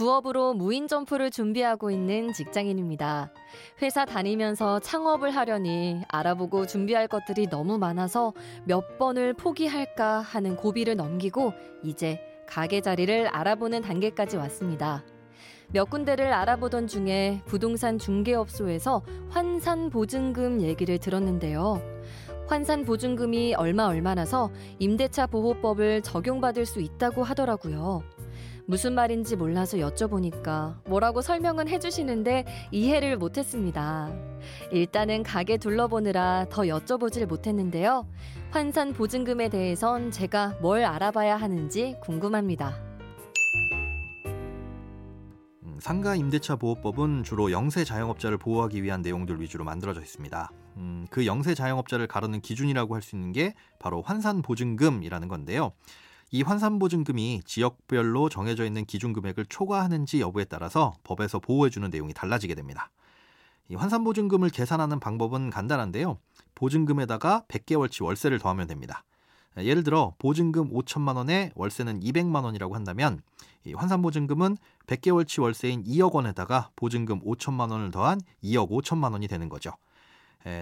부업으로 무인 점프를 준비하고 있는 직장인입니다. 회사 다니면서 창업을 하려니 알아보고 준비할 것들이 너무 많아서 몇 번을 포기할까 하는 고비를 넘기고 이제 가게 자리를 알아보는 단계까지 왔습니다. 몇 군데를 알아보던 중에 부동산 중개업소에서 환산 보증금 얘기를 들었는데요. 환산 보증금이 얼마 얼마나서 임대차 보호법을 적용받을 수 있다고 하더라고요. 무슨 말인지 몰라서 여쭤보니까 뭐라고 설명은 해주시는데 이해를 못했습니다. 일단은 가게 둘러보느라 더 여쭤보질 못했는데요. 환산 보증금에 대해선 제가 뭘 알아봐야 하는지 궁금합니다. 음, 상가 임대차 보호법은 주로 영세 자영업자를 보호하기 위한 내용들 위주로 만들어져 있습니다. 음, 그 영세 자영업자를 가르는 기준이라고 할 수 있는 게 바로 환산 보증금이라는 건데요. 이 환산보증금이 지역별로 정해져 있는 기준 금액을 초과하는지 여부에 따라서 법에서 보호해주는 내용이 달라지게 됩니다. 이 환산보증금을 계산하는 방법은 간단한데요. 보증금에다가 100개월치 월세를 더하면 됩니다. 예를 들어 보증금 5천만 원에 월세는 200만 원이라고 한다면 이 환산보증금은 100개월치 월세인 2억 원에다가 보증금 5천만 원을 더한 2억 5천만 원이 되는 거죠.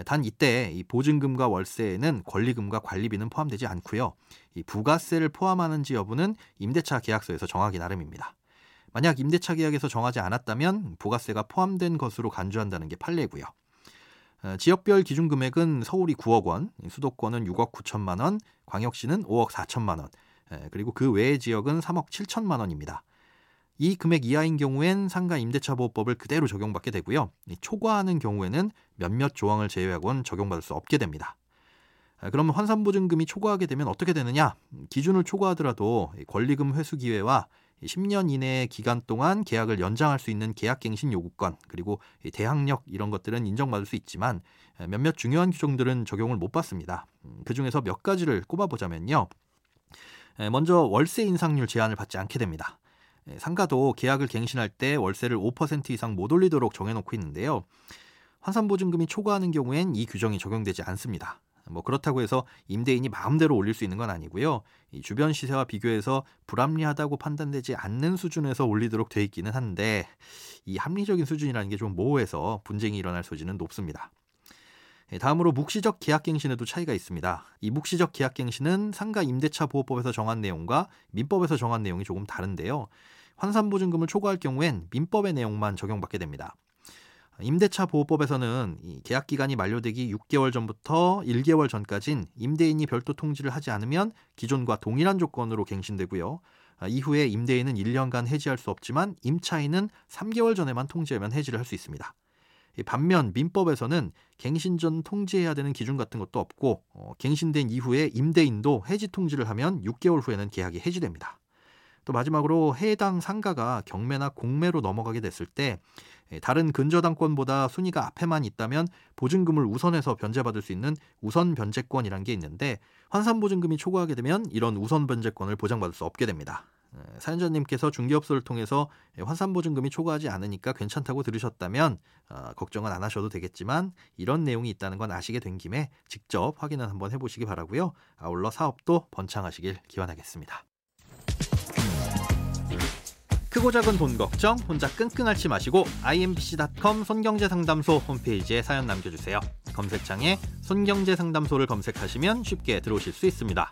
단 이때 이 보증금과 월세에는 권리금과 관리비는 포함되지 않고요. 이 부가세를 포함하는지 여부는 임대차 계약서에서 정하기 나름입니다. 만약 임대차 계약에서 정하지 않았다면 부가세가 포함된 것으로 간주한다는 게 판례고요. 지역별 기준 금액은 서울이 9억 원, 수도권은 6억 9천만 원, 광역시는 5억 4천만 원, 그리고 그 외의 지역은 3억 7천만 원입니다. 이 금액 이하인 경우엔 상가 임대차 보호법을 그대로 적용받게 되고요. 초과하는 경우에는 몇몇 조항을 제외하고는 적용받을 수 없게 됩니다. 아, 그러면 환산보증금이 초과하게 되면 어떻게 되느냐? 기준을 초과하더라도 권리금 회수 기회와 10년 이내의 기간 동안 계약을 연장할 수 있는 계약갱신 요구권 그리고 대항력 이런 것들은 인정받을 수 있지만 몇몇 중요한 규정들은 적용을 못 받습니다. 음, 그 중에서 몇 가지를 꼽아보자면요. 먼저 월세 인상률 제한을 받지 않게 됩니다. 예, 상가도 계약을 갱신할 때 월세를 5% 이상 못 올리도록 정해놓고 있는데요. 환산보증금이 초과하는 경우엔 이 규정이 적용되지 않습니다. 뭐 그렇다고 해서 임대인이 마음대로 올릴 수 있는 건 아니고요. 이 주변 시세와 비교해서 불합리하다고 판단되지 않는 수준에서 올리도록 돼 있기는 한데 이 합리적인 수준이라는 게 좀 모호해서 분쟁이 일어날 소지는 높습니다. 예, 다음으로 묵시적 계약갱신에도 차이가 있습니다. 이 묵시적 계약갱신은 상가 임대차 보호법에서 정한 내용과 민법에서 정한 내용이 조금 다른데요. 환산보증금을 초과할 경우엔 민법의 내용만 적용받게 됩니다. 임대차 보호법에서는 계약 기간이 만료되기 6개월 전부터 1개월 전까진 임대인이 별도 통지를 하지 않으면 기존과 동일한 조건으로 갱신되고요. 이후에 임대인은 1년간 해지할 수 없지만 임차인은 3개월 전에만 통지하면 해지를 할 수 있습니다. 반면 민법에서는 갱신 전 통지해야 되는 기준 같은 것도 없고 어, 갱신된 이후에 임대인도 해지 통지를 하면 6개월 후에는 계약이 해지됩니다. 또 마지막으로 해당 상가가 경매나 공매로 넘어가게 됐을 때 다른 근저당권보다 순위가 앞에만 있다면 보증금을 우선해서 변제받을 수 있는 우선 변제권이란 게 있는데 환산 보증금이 초과하게 되면 이런 우선 변제권을 보장받을 수 없게 됩니다. 사연자님께서 중개업소를 통해서 환산보증금이 초과하지 않으니까 괜찮다고 들으셨다면 어, 걱정은 안 하셔도 되겠지만 이런 내용이 있다는 건 아시게 된 김에 직접 확인을 한번 해보시기 바라고요. 아울러 사업도 번창하시길 기원하겠습니다. 크고 작은 돈 걱정 혼자 끙끙 앓지 마시고 imbc.com 손경제상담소 홈페이지에 사연 남겨주세요. 검색창에 손경제상담소를 검색하시면 쉽게 들어오실 수 있습니다.